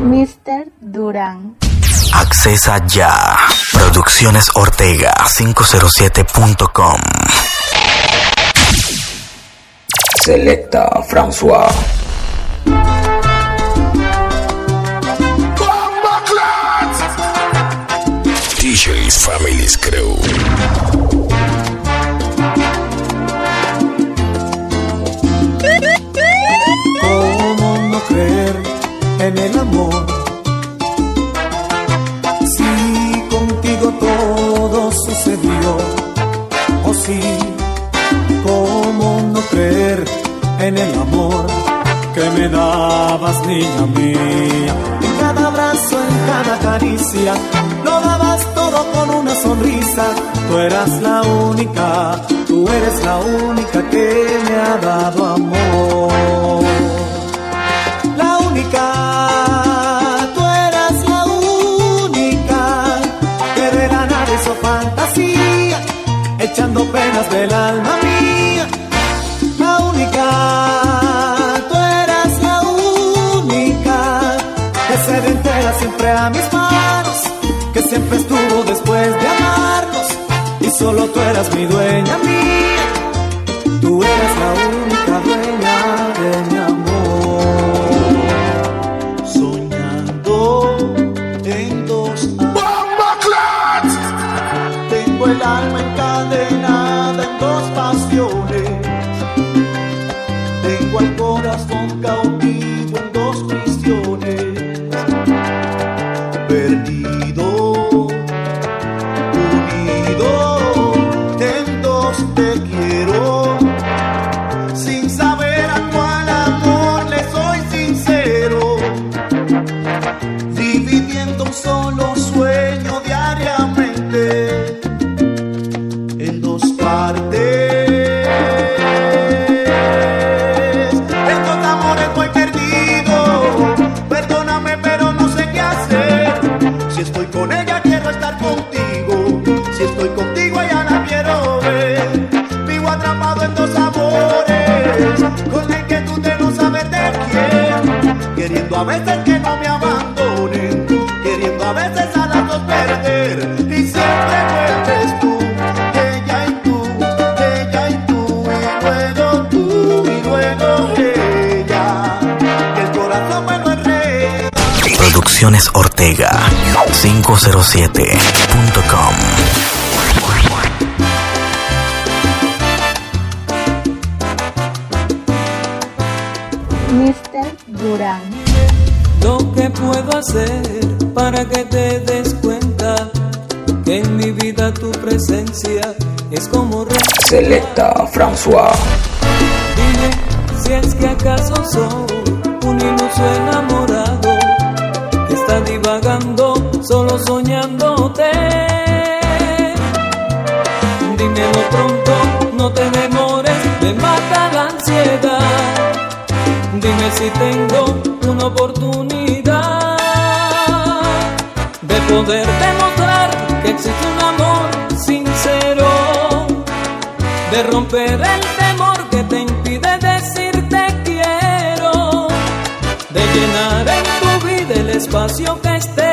Mr. Durán. Accesa ya. Producciones Ortega 507.com. Selecta François. DJ's Family's Crew. En el amor? Si contigo todo sucedió, o sí, ¿cómo no creer en el amor que me dabas, niña mía? En cada abrazo, en cada caricia, lo dabas todo con una sonrisa. Tú eras la única, tú eres la única que me ha dado amor. Única, tú eras la única que de la nada fantasía, echando penas del alma mía. La única, tú eras la única que se entera siempre a mis manos, que siempre estuvo después de amarnos y solo tú eras mi dueña mía. A veces que no me abandonen. Queriendo a veces a las dos perder. Y siempre vuelves tú. Ella y tú. Ella y tú. Y luego tú. Y luego ella. Que el corazón me lo enreda. Producciones Ortega 507.com. hacer para que te des cuenta que en mi vida tu presencia es como. Selecta François. Dime si es que acaso soy un iluso enamorado que está divagando solo soñándote. Dímelo pronto, no te demores, me mata la ansiedad. Dime si tengo poder demostrar que existe un amor sincero, de romper el temor que te impide decir te quiero, de llenar en tu vida el espacio que esté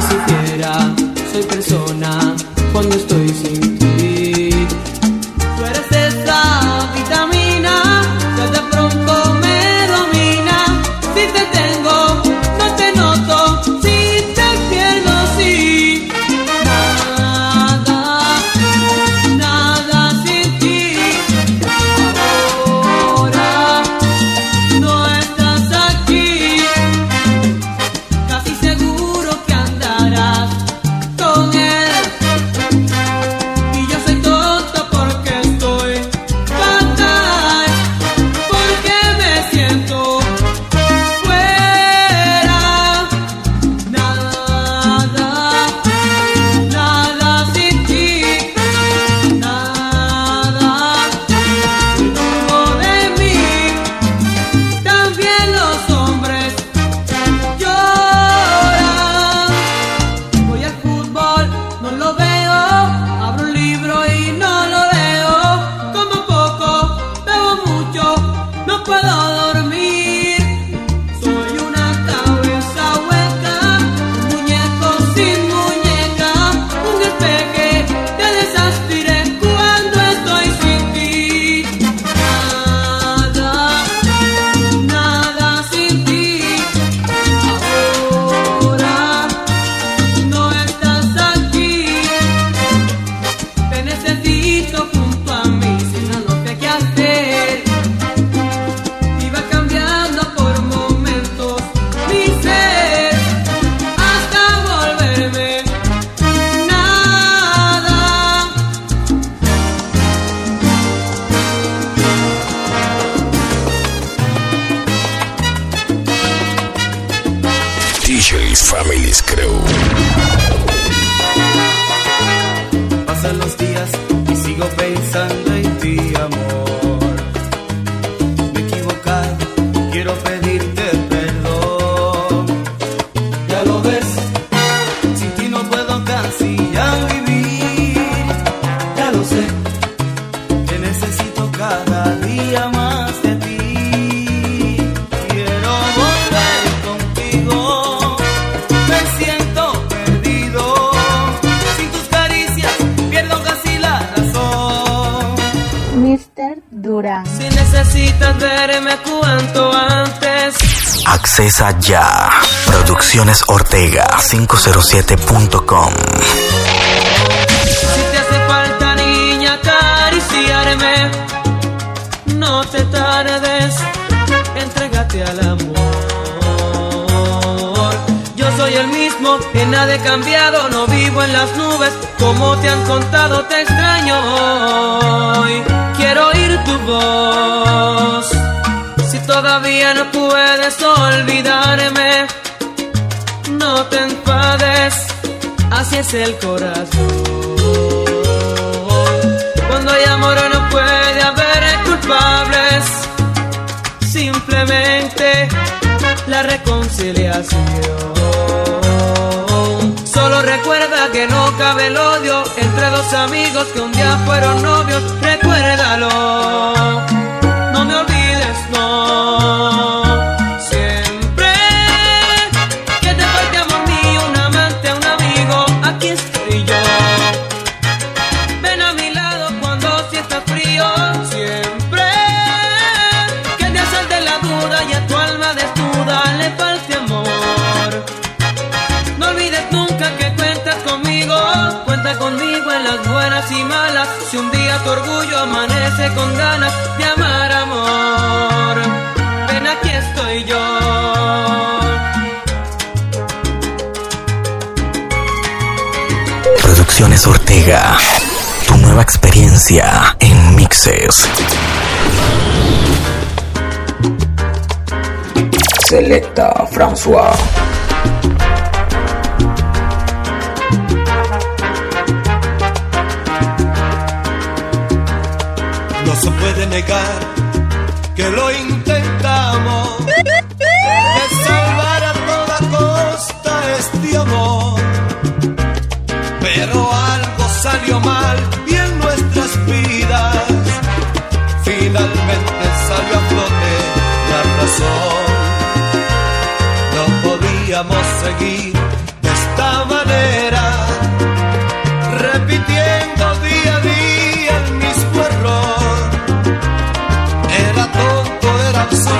Ni siquiera soy persona cuando estoy sin Accesa ya. Producciones Ortega 507.com. si te hace falta niña acariciarme, no te tardes, entrégate al amor. Yo soy el mismo, que nada he cambiado, no vivo en las nubes, como te han contado, te extraño hoy. Quiero oír tu voz. Si todavía no puedes olvidarme, no te enfades, así es el corazón. Cuando hay amor no puede haber culpables, simplemente la reconciliación. Solo recuerda que no cabe el odio entre dos amigos que un día fueron novios, recuérdalo. Con ganas de amar amor. Ven aquí estoy yo. Producciones Ortega. Tu nueva experiencia en mixes. Selecta François. Negar que lo intentamos. De salvar a toda costa este amor. Pero algo salió mal y en nuestras vidas finalmente salió a flote la razón. No podíamos seguir Stop.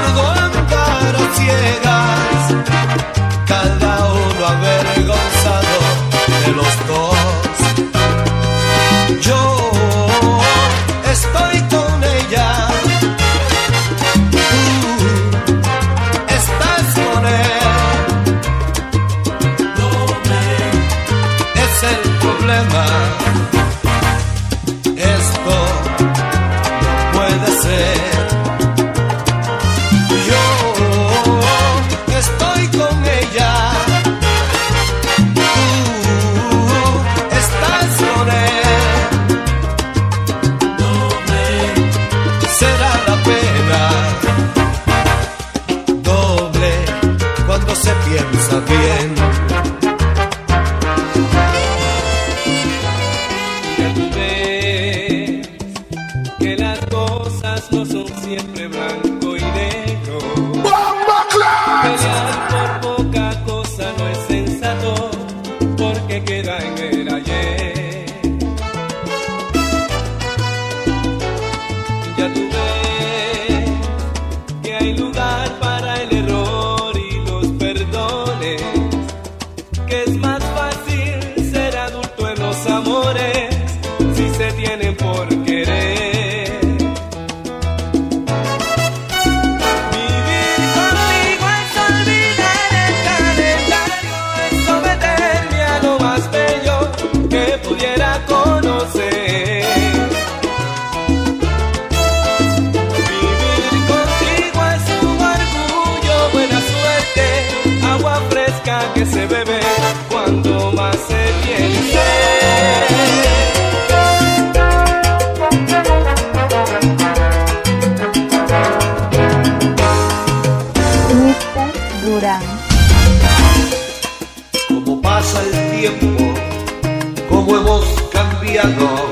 agora.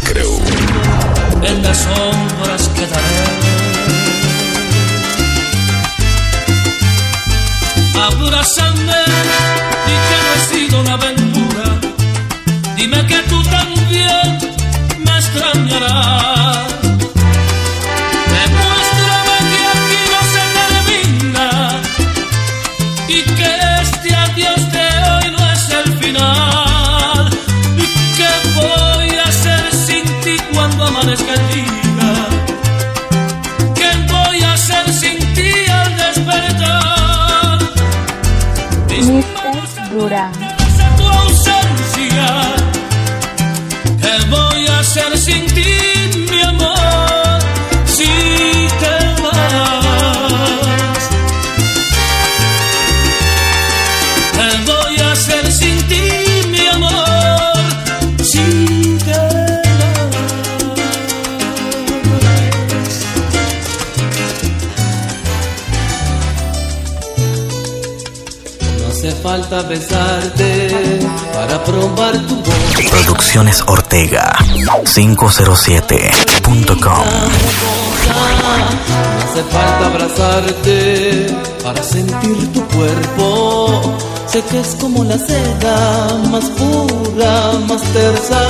Crew. En las sombras quedaré. besarte, para probar tu voz. Producciones Ortega 507.com Hace falta abrazarte para sentir tu cuerpo. Sé que es como la seda más pura, más tersa.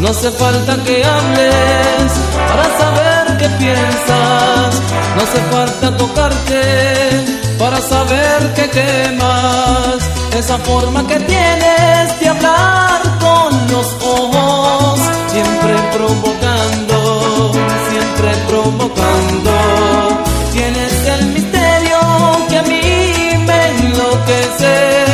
No hace falta que hables para saber qué piensas. No hace falta tocarte para saber qué quemas esa forma que tienes de hablar con los ojos, siempre provocando, siempre provocando. Tienes el misterio que a mí me enloquece,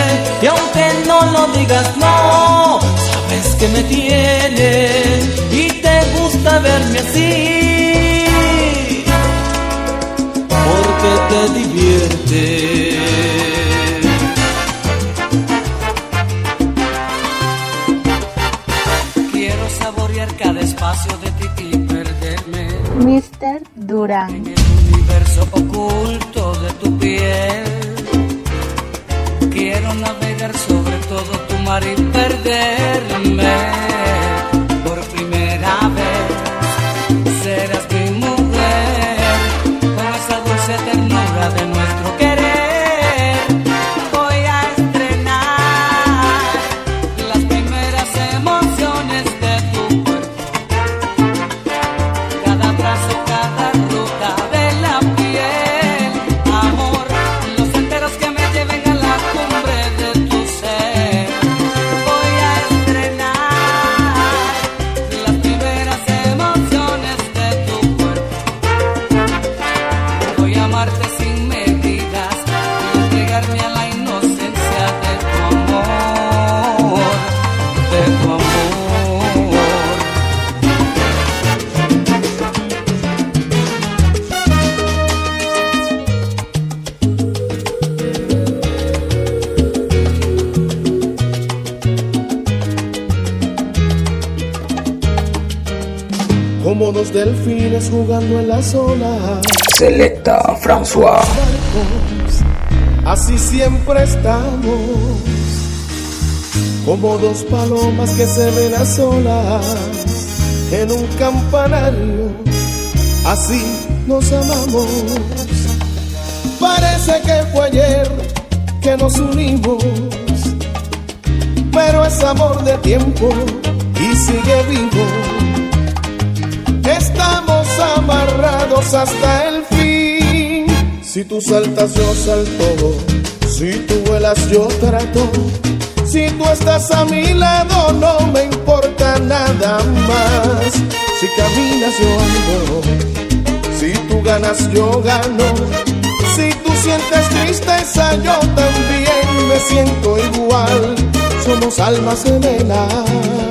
y aunque no lo digas, no, sabes que me tienes y te gusta verme así, porque te divierte Durán. En el universo oculto. Como dos delfines jugando en las olas. Selecta François. Así siempre estamos, como dos palomas que se ven a solas en un campanario. Así nos amamos. Parece que fue ayer que nos unimos, pero es amor de tiempo y sigue vivo. Estamos amarrados hasta el fin. Si tú saltas, yo salto. Si tú vuelas, yo trato. Si tú estás a mi lado, no me importa nada más. Si caminas, yo ando. Si tú ganas, yo gano. Si tú sientes tristeza, yo también me siento igual. Somos almas gemelas.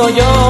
所有。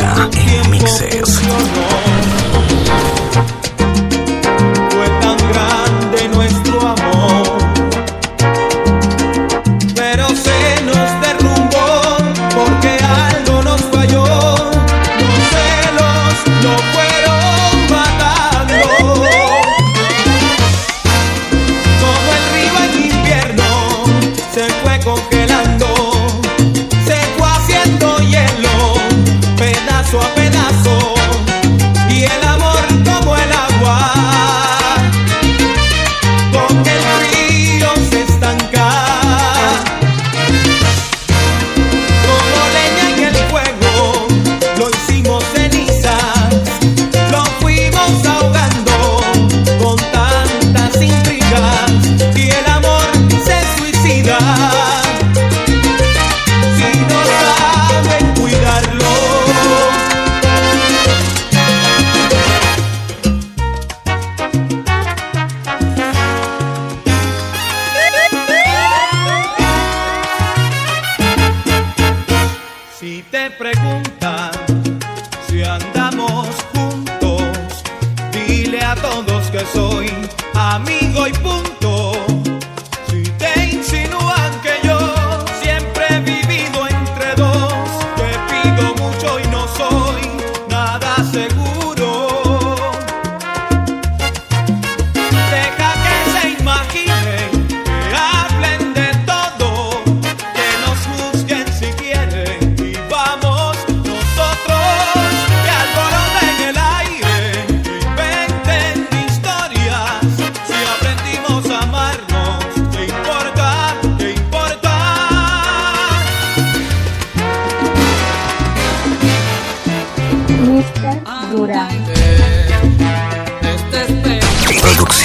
Experiencia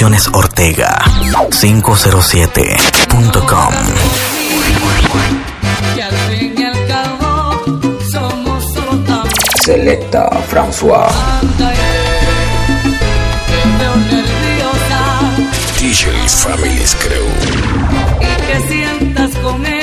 Producciones Ortega 507.com. Selecta François. DJ Families Crew. Y que sientas con él.